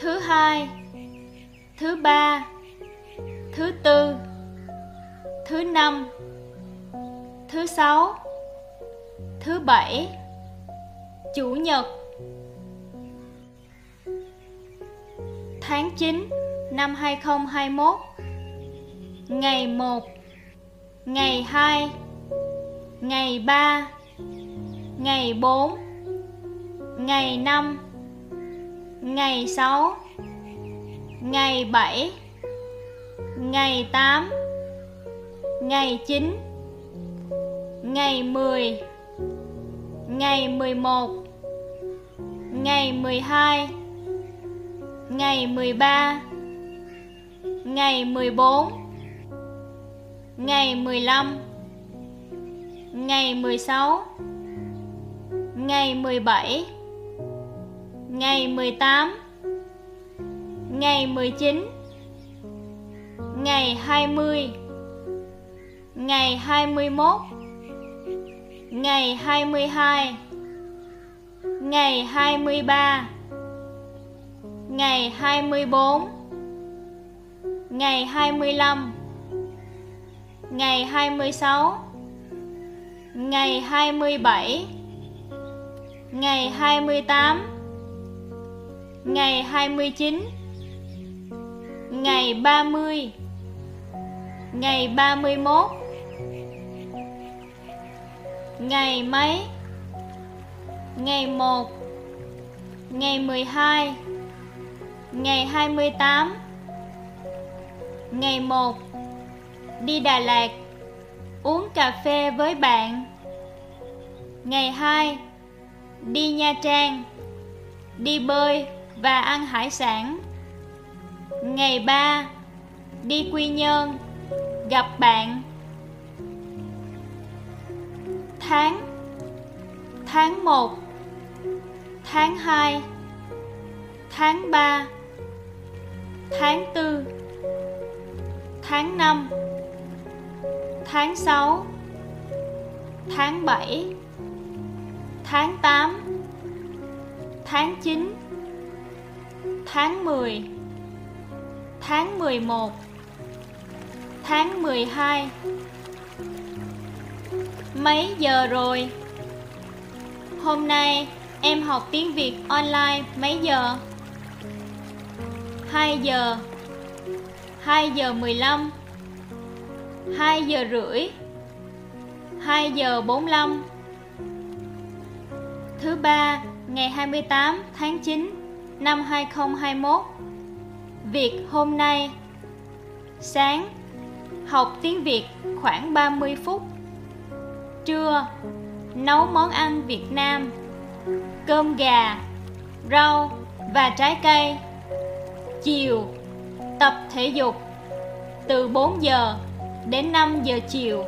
thứ hai. Thứ ba. Thứ tư. Thứ năm. Thứ sáu. Thứ bảy. Chủ nhật. Tháng 9 năm 2021 ngày 1 ngày 2 ngày 3 ngày 4 ngày 5 ngày 6 ngày 7 ngày 8 ngày 9 ngày 10 ngày 11 ngày 12 ngày 13 ngày 14 ngày 15 ngày 16 ngày 17 ngày 18 ngày 19 ngày 20 ngày 21 ngày 22 ngày 23 ngày 24 ngày 25 ngày 26 ngày 27 ngày 28 ngày 29 ngày 30 ngày 31 ngày mấy? Ngày 1 ngày 12 ngày 28 ngày 1 đi Đà Lạt, uống cà phê với bạn. Ngày 2 đi Nha Trang, đi bơi và ăn hải sản. Ngày 3 đi Quy Nhơn, gặp bạn. Tháng tháng 1 tháng 2 tháng 3 tháng 4 tháng 5 tháng 6 tháng 7 tháng 8 tháng 9 tháng 10 tháng 11 tháng 12 Mấy giờ rồi? Hôm nay em học tiếng Việt online mấy giờ? 2 giờ. 2 giờ 15 2 giờ rưỡi. 2 giờ 45 Thứ ba, ngày 28 tháng 9 năm 2021 Việc hôm nay. Sáng. Học tiếng Việt khoảng 30 phút. Trưa. Nấu món ăn Việt Nam. Cơm gà, Rau và trái cây. Chiều. Tập thể dục. Từ 4 giờ đến 5 giờ chiều.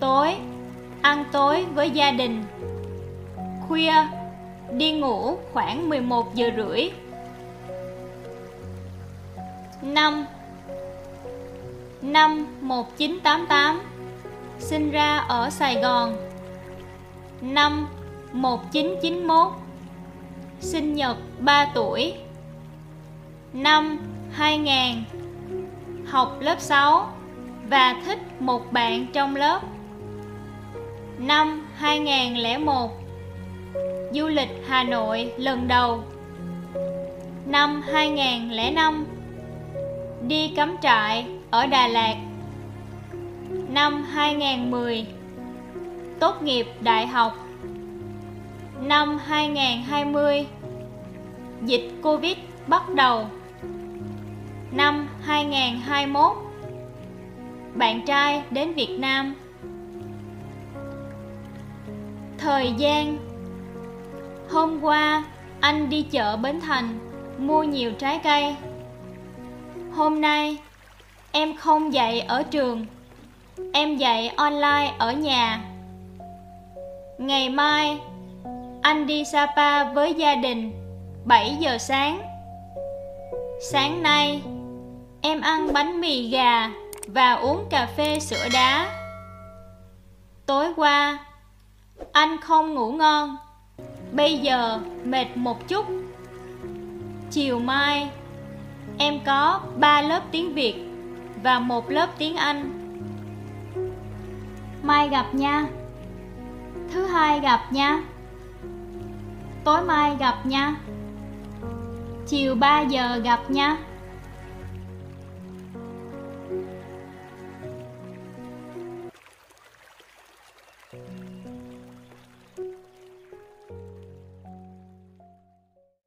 Tối. Ăn tối với gia đình. Khuya. Đi ngủ khoảng 11 giờ rưỡi. 5 Năm 1988 Sinh ra ở Sài Gòn. Năm 1991 Sinh nhật 3 tuổi. Năm 2000 Học lớp 6 Và thích một bạn trong lớp. Năm 2001 Du lịch Hà Nội lần đầu. Năm 2005 Đi cắm trại ở Đà Lạt. Năm 2010 Tốt nghiệp đại học. Năm 2020 Dịch Covid bắt đầu. Năm 2021 Bạn trai đến Việt Nam. Thời gian Hôm qua, anh đi chợ Bến Thành, Mua nhiều trái cây. Hôm nay, em không dạy ở trường, Em dạy online ở nhà. Ngày mai, Anh đi Sapa với gia đình 7 giờ sáng. Sáng nay, Em ăn bánh mì gà Và uống cà phê sữa đá. Tối qua, Anh không ngủ ngon. Bây giờ mệt một chút chiều mai, em có 3 lớp tiếng Việt và một lớp tiếng Anh. Mai gặp nha. Thứ hai gặp nha. Tối mai gặp nha. Chiều 3 giờ gặp nha.